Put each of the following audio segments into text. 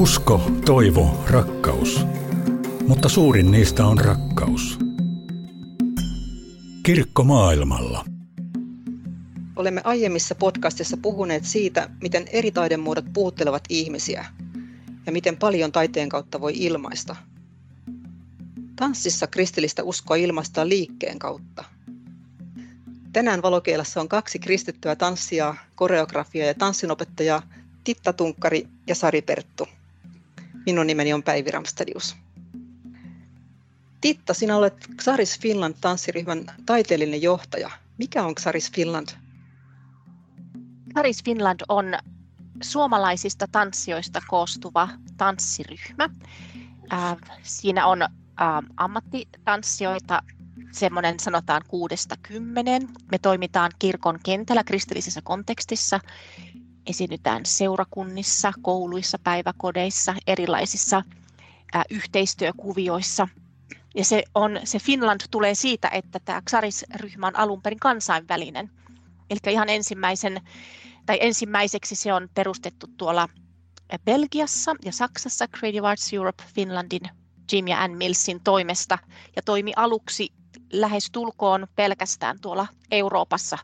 Usko, toivo, rakkaus. Mutta suurin niistä on rakkaus. Kirkko maailmalla. Olemme aiemmissa podcastissa puhuneet siitä, miten eri taidemuodot puhuttelevat ihmisiä ja miten paljon taiteen kautta voi ilmaista. Tanssissa kristillistä uskoa ilmaistaan liikkeen kautta. Tänään valokeilassa on kaksi kristittyä tanssia, koreografia ja tanssinopettajaa, Titta Tunkkari ja Sari Perttu. Minun nimeni on Päivi Ramstadius. Titta, sinä olet Xaris Finland tanssiryhmän taiteellinen johtaja. Mikä on Xaris Finland? Xaris Finland on suomalaisista tanssijoista koostuva tanssiryhmä. Äh, siinä on äh, ammattitanssijoita semmoinen sanotaan kuudesta kymmeneen. Me toimitaan kirkon kentällä kristillisessä kontekstissa esiinnytään seurakunnissa, kouluissa, päiväkodeissa, erilaisissa ää, yhteistyökuvioissa. Ja se, on, se Finland tulee siitä, että tämä Xaris-ryhmä on alun perin kansainvälinen. Eli ihan ensimmäisen, tai ensimmäiseksi se on perustettu tuolla Belgiassa ja Saksassa Creative Arts Europe Finlandin Jim ja Ann Millsin toimesta ja toimi aluksi lähes tulkoon pelkästään tuolla Euroopassa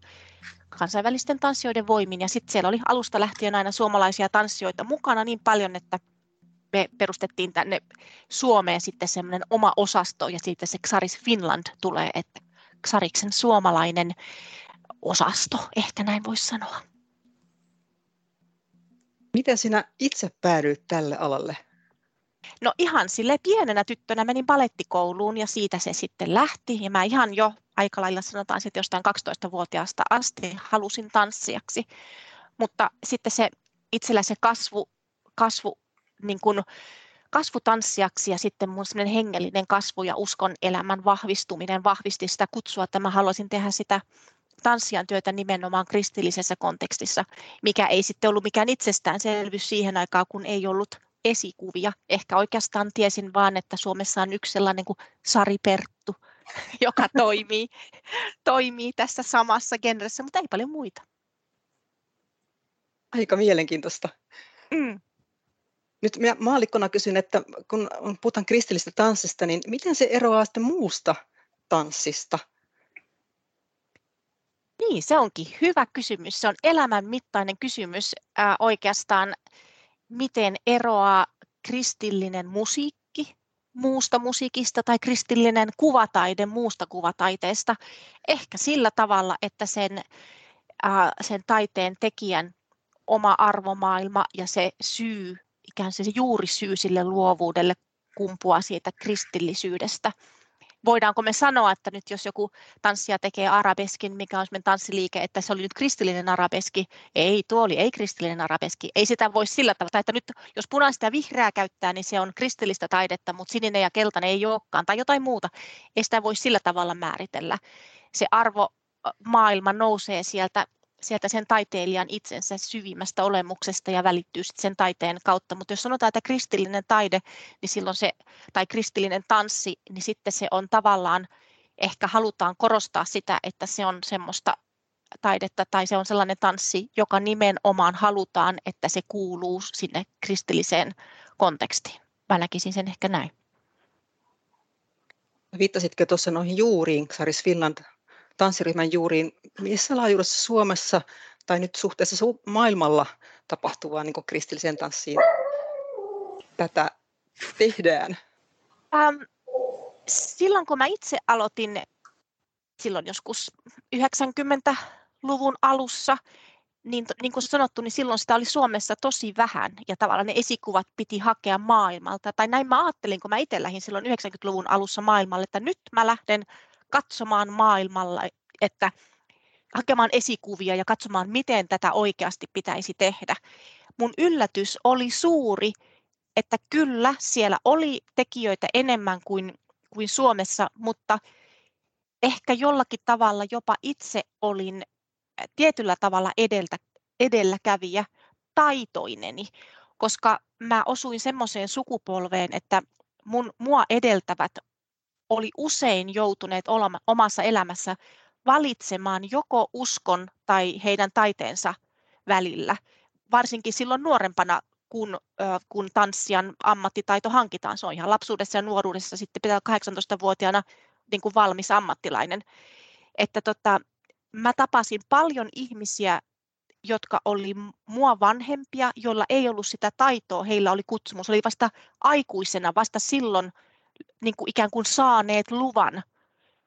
kansainvälisten tanssijoiden voimin. Ja sitten siellä oli alusta lähtien aina suomalaisia tanssijoita mukana niin paljon, että me perustettiin tänne Suomeen sitten semmoinen oma osasto ja sitten se Xaris Finland tulee, että Xariksen suomalainen osasto, ehkä näin voisi sanoa. Miten sinä itse päädyit tälle alalle? No ihan sille pienenä tyttönä menin balettikouluun ja siitä se sitten lähti. Ja mä ihan jo aika lailla sanotaan sitten jostain 12-vuotiaasta asti halusin tanssijaksi. Mutta sitten se itsellä se kasvu, kasvu niin kuin kasvutanssijaksi ja sitten mun hengellinen kasvu ja uskon elämän vahvistuminen vahvisti sitä kutsua, että mä haluaisin tehdä sitä tanssijan työtä nimenomaan kristillisessä kontekstissa, mikä ei sitten ollut mikään itsestäänselvyys siihen aikaan, kun ei ollut esikuvia. Ehkä oikeastaan tiesin vaan, että Suomessa on yksi sellainen kuin Sari Perttu, joka toimii, toimii tässä samassa genressä, mutta ei paljon muita. Aika mielenkiintoista. Mm. Nyt minä maallikkona kysyn, että kun puhutaan kristillistä tanssista, niin miten se eroaa sitten muusta tanssista? Niin, se onkin hyvä kysymys. Se on elämän mittainen kysymys äh, oikeastaan miten eroaa kristillinen musiikki muusta musiikista tai kristillinen kuvataide muusta kuvataiteesta. Ehkä sillä tavalla, että sen, äh, sen taiteen tekijän oma arvomaailma ja se syy, ikään se juurisyy sille luovuudelle kumpuaa siitä kristillisyydestä voidaanko me sanoa, että nyt jos joku tanssija tekee arabeskin, mikä on tanssiliike, että se oli nyt kristillinen arabeski, ei, tuo oli ei kristillinen arabeski. Ei sitä voi sillä tavalla, että nyt jos punaista ja vihreää käyttää, niin se on kristillistä taidetta, mutta sininen ja keltainen ei olekaan, tai jotain muuta. Ei sitä voi sillä tavalla määritellä. Se arvo maailma nousee sieltä sieltä sen taiteilijan itsensä syvimmästä olemuksesta ja välittyy sitten sen taiteen kautta. Mutta jos sanotaan, että kristillinen taide niin silloin se, tai kristillinen tanssi, niin sitten se on tavallaan, ehkä halutaan korostaa sitä, että se on semmoista taidetta tai se on sellainen tanssi, joka nimenomaan halutaan, että se kuuluu sinne kristilliseen kontekstiin. Mä näkisin sen ehkä näin. Viittasitko tuossa noihin juuriin, Xaris Finland tanssiryhmän juuriin, missä laajuudessa Suomessa tai nyt suhteessa maailmalla tapahtuvaa niin kristilliseen tanssiin tätä tehdään? Ähm, silloin kun mä itse aloitin silloin joskus 90-luvun alussa, niin, niin kuin sanottu, niin silloin sitä oli Suomessa tosi vähän ja tavallaan ne esikuvat piti hakea maailmalta. Tai näin mä ajattelin, kun mä itse lähdin silloin 90-luvun alussa maailmalle, että nyt mä lähden katsomaan maailmalla, että hakemaan esikuvia ja katsomaan, miten tätä oikeasti pitäisi tehdä. Mun yllätys oli suuri, että kyllä siellä oli tekijöitä enemmän kuin, kuin Suomessa, mutta ehkä jollakin tavalla jopa itse olin tietyllä tavalla edeltä, edelläkävijä taitoineni, koska mä osuin semmoiseen sukupolveen, että mun, mua edeltävät oli usein joutuneet omassa elämässä valitsemaan joko uskon tai heidän taiteensa välillä. Varsinkin silloin nuorempana kun, kun tanssijan ammattitaito hankitaan. Se on ihan lapsuudessa ja nuoruudessa sitten pitää 18-vuotiaana niin kuin valmis ammattilainen. Että tota, mä tapasin paljon ihmisiä, jotka oli mua vanhempia, joilla ei ollut sitä taitoa, heillä oli kutsumus, oli vasta aikuisena, vasta silloin niin kuin ikään kuin saaneet luvan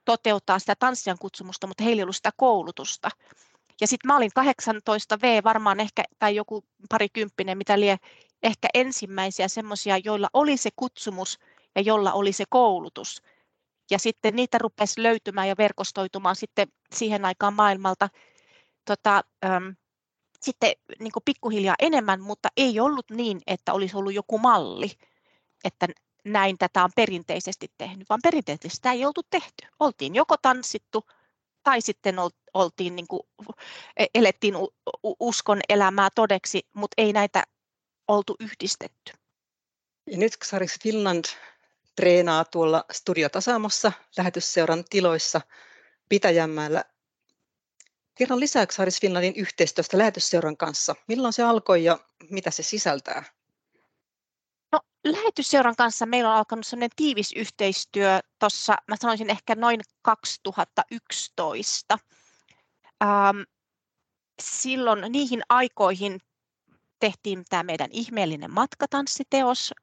toteuttaa sitä tanssijan kutsumusta, mutta heillä ei ollut sitä koulutusta. Ja sitten mä olin 18V varmaan ehkä, tai joku parikymppinen, mitä lie, ehkä ensimmäisiä semmoisia, joilla oli se kutsumus ja jolla oli se koulutus. Ja sitten niitä rupesi löytymään ja verkostoitumaan sitten siihen aikaan maailmalta tota, äm, sitten niin pikkuhiljaa enemmän, mutta ei ollut niin, että olisi ollut joku malli, että näin tätä on perinteisesti tehnyt, vaan perinteisesti sitä ei oltu tehty. Oltiin joko tanssittu tai sitten oltiin, niin kuin, e, elettiin uskon elämää todeksi, mutta ei näitä oltu yhdistetty. Ja nyt Xarix Finland treenaa tuolla Studio Tasamossa lähetysseuran tiloissa Pitäjänmäellä. Kerran lisää Xaris Finlandin yhteistyöstä lähetysseuran kanssa. Milloin se alkoi ja mitä se sisältää? Lähetysseuran kanssa meillä on alkanut sellainen tiivis yhteistyö tuossa, mä sanoisin ehkä noin 2011. Ähm, silloin niihin aikoihin tehtiin tämä meidän ihmeellinen matkatanssiteos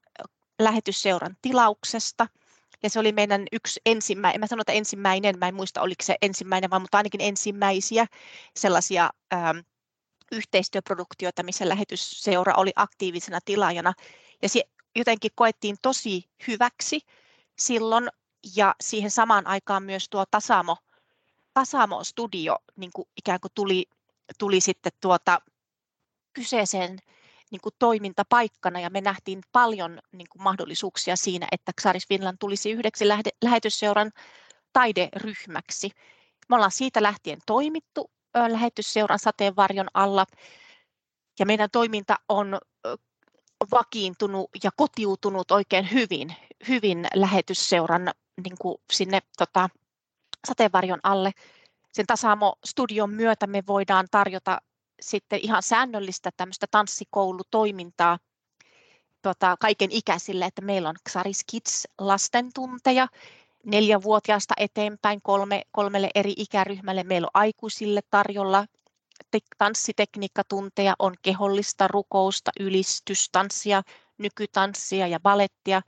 lähetysseuran tilauksesta. Ja se oli meidän yksi ensimmäinen, mä sanon, että ensimmäinen, mä en muista oliko se ensimmäinen, vaan mutta ainakin ensimmäisiä sellaisia ähm, yhteistyöproduktioita, missä lähetysseura oli aktiivisena tilaajana. Ja se jotenkin koettiin tosi hyväksi silloin, ja siihen samaan aikaan myös tuo Tasamo, Tasamo Studio niin kuin ikään kuin tuli, tuli sitten tuota kyseeseen niin kuin toimintapaikkana ja me nähtiin paljon niin kuin mahdollisuuksia siinä, että Xaris Finland tulisi yhdeksi lähetysseuran taideryhmäksi. Me ollaan siitä lähtien toimittu lähetysseuran sateenvarjon alla ja meidän toiminta on vakiintunut ja kotiutunut oikein hyvin, hyvin lähetysseuran niin kuin sinne tota, sateenvarjon alle. Sen Tasaamo-studion myötä me voidaan tarjota sitten ihan säännöllistä tämmöistä tanssikoulutoimintaa tota, kaiken ikäisille, että meillä on Xaris Kids lastentunteja neljävuotiaasta eteenpäin kolme, kolmelle eri ikäryhmälle. Meillä on aikuisille tarjolla tanssitekniikkatunteja, on kehollista rukousta, ylistystanssia, nykytanssia ja balettia.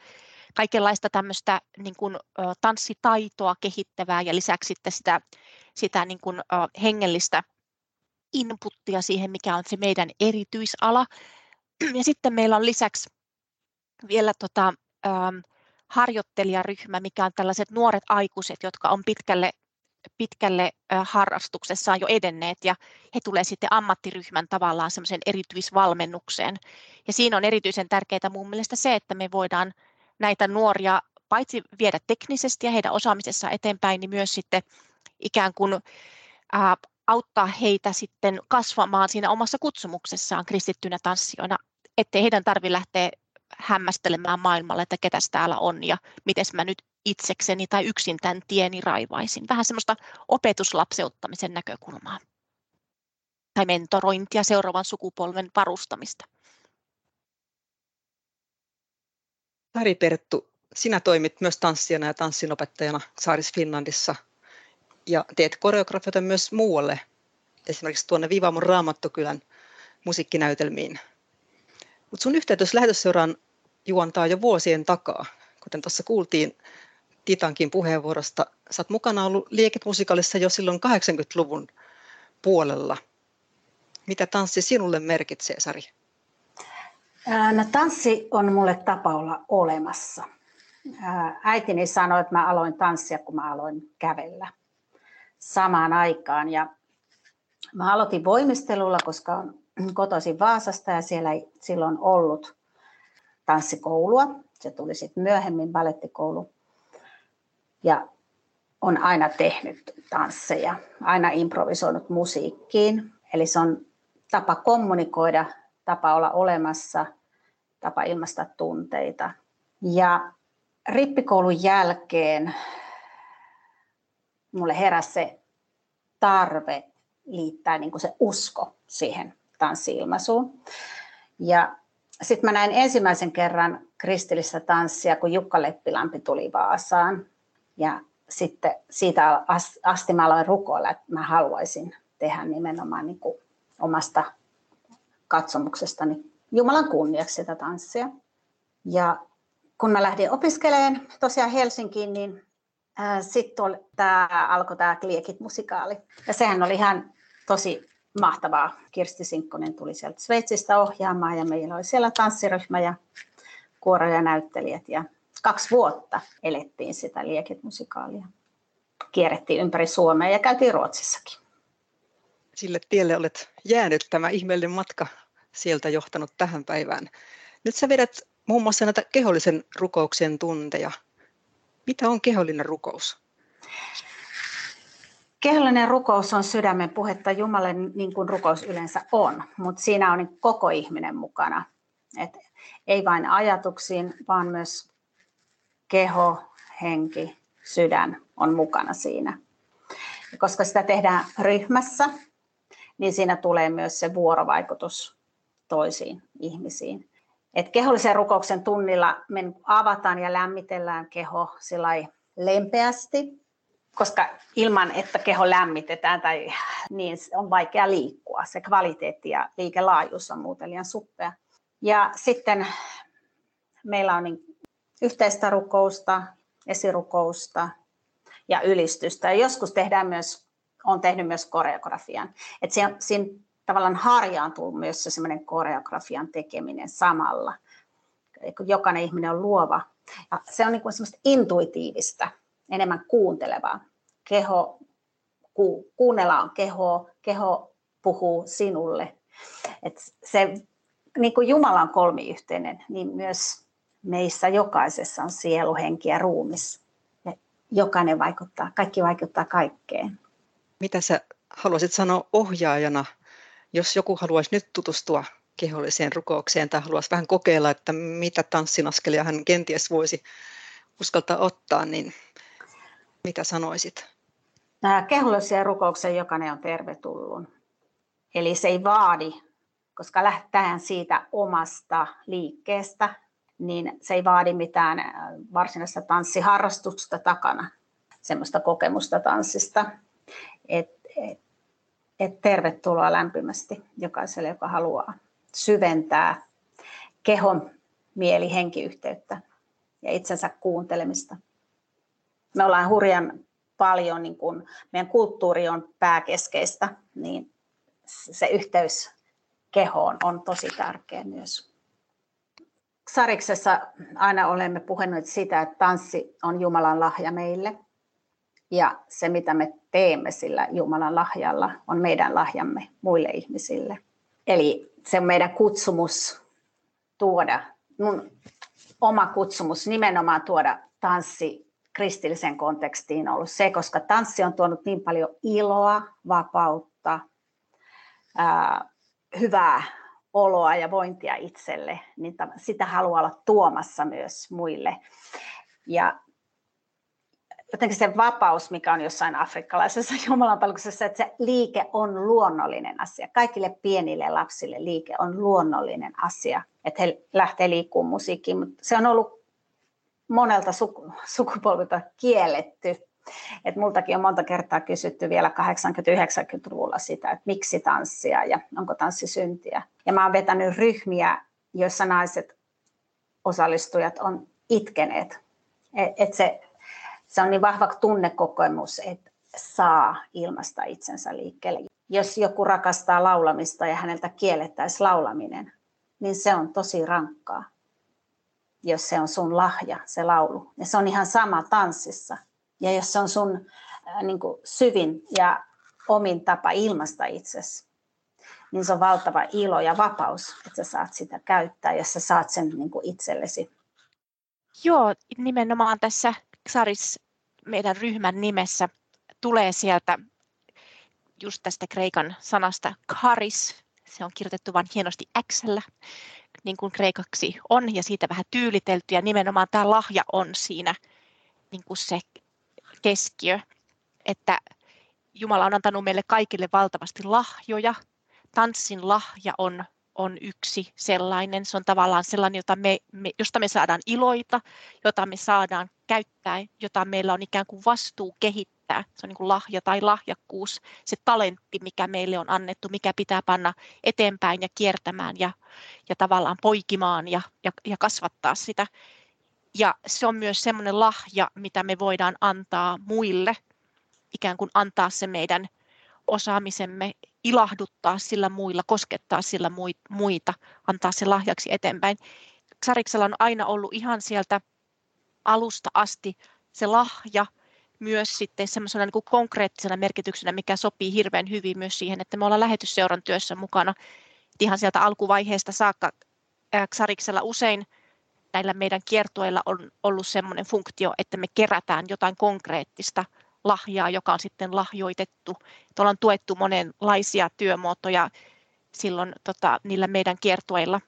Kaikenlaista tämmöistä niin kuin, tanssitaitoa kehittävää ja lisäksi sitten sitä, sitä niin kuin, hengellistä inputtia siihen, mikä on se meidän erityisala. Ja sitten meillä on lisäksi vielä tota, harjoittelijaryhmä, mikä on tällaiset nuoret aikuiset, jotka on pitkälle, pitkälle harrastuksessaan jo edenneet ja he tulee sitten ammattiryhmän tavallaan semmoisen erityisvalmennukseen. Ja siinä on erityisen tärkeää mun mielestä se, että me voidaan näitä nuoria paitsi viedä teknisesti ja heidän osaamisessa eteenpäin, niin myös sitten ikään kuin äh, auttaa heitä sitten kasvamaan siinä omassa kutsumuksessaan kristittynä tanssijoina, ettei heidän tarvitse lähteä hämmästelemään maailmalla, että ketäs täällä on ja miten mä nyt itsekseni tai yksin tämän tieni raivaisin. Vähän semmoista opetuslapseuttamisen näkökulmaa tai mentorointia, seuraavan sukupolven varustamista. Sari Perttu, sinä toimit myös tanssijana ja tanssinopettajana Saaris Finlandissa – ja teet koreografioita myös muualle, esimerkiksi tuonne Vivamon Raamattokylän musiikkinäytelmiin. Mutta sun yhteytys lähetysseuraan juontaa jo vuosien takaa. Kuten tuossa kuultiin Titankin puheenvuorosta, sä oot mukana ollut liikemusikalissa jo silloin 80-luvun puolella. Mitä tanssi sinulle merkitsee, Sari? No, tanssi on mulle tapa olla olemassa. Äitini sanoi, että mä aloin tanssia, kun mä aloin kävellä samaan aikaan. Ja mä aloitin voimistelulla, koska on kotoisin Vaasasta ja siellä ei silloin ollut tanssikoulua. Se tuli sitten myöhemmin balettikoulu. Ja on aina tehnyt tansseja, aina improvisoinut musiikkiin. Eli se on tapa kommunikoida, tapa olla olemassa, tapa ilmaista tunteita. Ja rippikoulun jälkeen mulle heräsi se tarve liittää niin kuin se usko siihen tanssi-ilmaisuun. Ja sitten mä näin ensimmäisen kerran kristillistä tanssia, kun Jukka Leppilampi tuli Vaasaan. Ja sitten siitä asti mä aloin rukoilla, että mä haluaisin tehdä nimenomaan niin kuin omasta katsomuksestani Jumalan kunniaksi sitä tanssia. Ja kun mä lähdin opiskelemaan tosiaan Helsinkiin, niin sitten alkoi tämä Kliekit-musikaali. Ja sehän oli ihan tosi mahtavaa. Kirsti Sinkkonen tuli sieltä Sveitsistä ohjaamaan ja meillä oli siellä tanssiryhmä ja kuoro ja näyttelijät. Ja kaksi vuotta elettiin sitä Liekit-musikaalia. Kierrettiin ympäri Suomea ja käytiin Ruotsissakin. Sille tielle olet jäänyt tämä ihmeellinen matka sieltä johtanut tähän päivään. Nyt sä vedät muun muassa näitä kehollisen rukouksen tunteja. Mitä on kehollinen rukous? Kehollinen rukous on sydämen puhetta Jumalle niin kuin rukous yleensä on, mutta siinä on niin koko ihminen mukana. Et ei vain ajatuksiin, vaan myös keho, henki, sydän on mukana siinä. Ja koska sitä tehdään ryhmässä, niin siinä tulee myös se vuorovaikutus toisiin ihmisiin. Et kehollisen rukouksen tunnilla me avataan ja lämmitellään keho lempeästi, koska ilman, että keho lämmitetään, tai, niin on vaikea liikkua. Se kvaliteetti ja liikelaajuus on muuten liian suppea. Ja sitten meillä on niin yhteistä rukousta, esirukousta ja ylistystä. Ja joskus tehdään myös, on tehnyt myös koreografian. Et siinä, siinä tavallaan harjaantuu myös se semmoinen koreografian tekeminen samalla. Jokainen ihminen on luova. Ja se on niin kuin semmoista intuitiivista, enemmän kuuntelevaa. Keho, ku, kuunnellaan kehoa, keho puhuu sinulle. Et se, niin kuin Jumala on kolmiyhteinen, niin myös meissä jokaisessa on sielu, henki ja ruumis. Ja jokainen vaikuttaa, kaikki vaikuttaa kaikkeen. Mitä sä haluaisit sanoa ohjaajana, jos joku haluaisi nyt tutustua keholliseen rukoukseen tai haluaisi vähän kokeilla, että mitä tanssinaskelia hän kenties voisi uskaltaa ottaa, niin mitä sanoisit? Kehollisia rukouksia jokainen on tervetullut. Eli se ei vaadi, koska lähtään siitä omasta liikkeestä, niin se ei vaadi mitään äh, varsinaista tanssiharrastusta takana, semmoista kokemusta tanssista. Et, et, et tervetuloa lämpimästi jokaiselle, joka haluaa syventää kehon, mieli, henkiyhteyttä ja itsensä kuuntelemista. Me ollaan hurjan paljon, niin kun meidän kulttuuri on pääkeskeistä, niin se yhteys kehoon on tosi tärkeä myös. Sariksessa aina olemme puhuneet sitä, että tanssi on Jumalan lahja meille. Ja se, mitä me teemme sillä Jumalan lahjalla, on meidän lahjamme muille ihmisille. Eli se on meidän kutsumus tuoda, mun oma kutsumus nimenomaan tuoda tanssi kristilliseen kontekstiin ollut se, koska tanssi on tuonut niin paljon iloa, vapautta, ää, hyvää oloa ja vointia itselle, niin sitä haluaa olla tuomassa myös muille. Ja jotenkin se vapaus, mikä on jossain afrikkalaisessa jumalanpalveluksessa, että se liike on luonnollinen asia. Kaikille pienille lapsille liike on luonnollinen asia, että he lähtee liikkumaan musiikkiin, mutta se on ollut monelta sukupolvilta kielletty et multakin on monta kertaa kysytty vielä 80-90-luvulla sitä, että miksi tanssia ja onko tanssi syntiä. Ja mä oon vetänyt ryhmiä, joissa naiset osallistujat on itkeneet. Et, et se, se on niin vahva tunnekokemus, että saa ilmasta itsensä liikkeelle. Jos joku rakastaa laulamista ja häneltä kiellettäisiin laulaminen, niin se on tosi rankkaa, jos se on sun lahja, se laulu. Ja se on ihan sama tanssissa. Ja jos se on sun äh, niin kuin syvin ja omin tapa ilmasta itsesi, niin se on valtava ilo ja vapaus, että sä saat sitä käyttää, jos sä saat sen niin kuin itsellesi. Joo, nimenomaan tässä Xaris meidän ryhmän nimessä tulee sieltä just tästä kreikan sanasta karis. Se on kirjoitettu vain hienosti x niin kuin kreikaksi on, ja siitä vähän tyylitelty, ja nimenomaan tämä lahja on siinä niin kuin se keskiö, että Jumala on antanut meille kaikille valtavasti lahjoja. Tanssin lahja on on yksi sellainen. Se on tavallaan sellainen, jota me, me, josta me saadaan iloita, jota me saadaan käyttää, jota meillä on ikään kuin vastuu kehittää. Se on niin kuin lahja tai lahjakkuus, se talentti, mikä meille on annettu, mikä pitää panna eteenpäin ja kiertämään ja, ja tavallaan poikimaan ja, ja, ja kasvattaa sitä. Ja se on myös semmoinen lahja, mitä me voidaan antaa muille, ikään kuin antaa se meidän osaamisemme, ilahduttaa sillä muilla, koskettaa sillä muita, antaa se lahjaksi eteenpäin. Sariksella on aina ollut ihan sieltä alusta asti se lahja myös sitten semmoisena niin kuin konkreettisena merkityksenä, mikä sopii hirveän hyvin myös siihen, että me ollaan lähetysseuran työssä mukana. Ihan sieltä alkuvaiheesta saakka Xariksella usein näillä meidän kiertueilla on ollut semmoinen funktio, että me kerätään jotain konkreettista lahjaa, joka on sitten lahjoitettu. Että ollaan tuettu monenlaisia työmuotoja silloin tota, niillä meidän kiertueilla.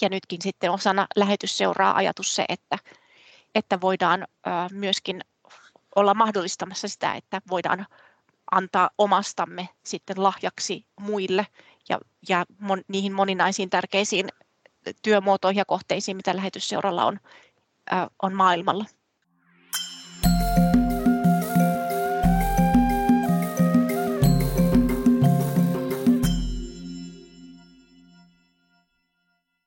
Ja nytkin sitten osana lähetysseuraa ajatus se, että, että voidaan ö, myöskin olla mahdollistamassa sitä, että voidaan antaa omastamme sitten lahjaksi muille ja, ja mon, niihin moninaisiin tärkeisiin työmuotoihin ja kohteisiin, mitä lähetysseuralla on, on maailmalla.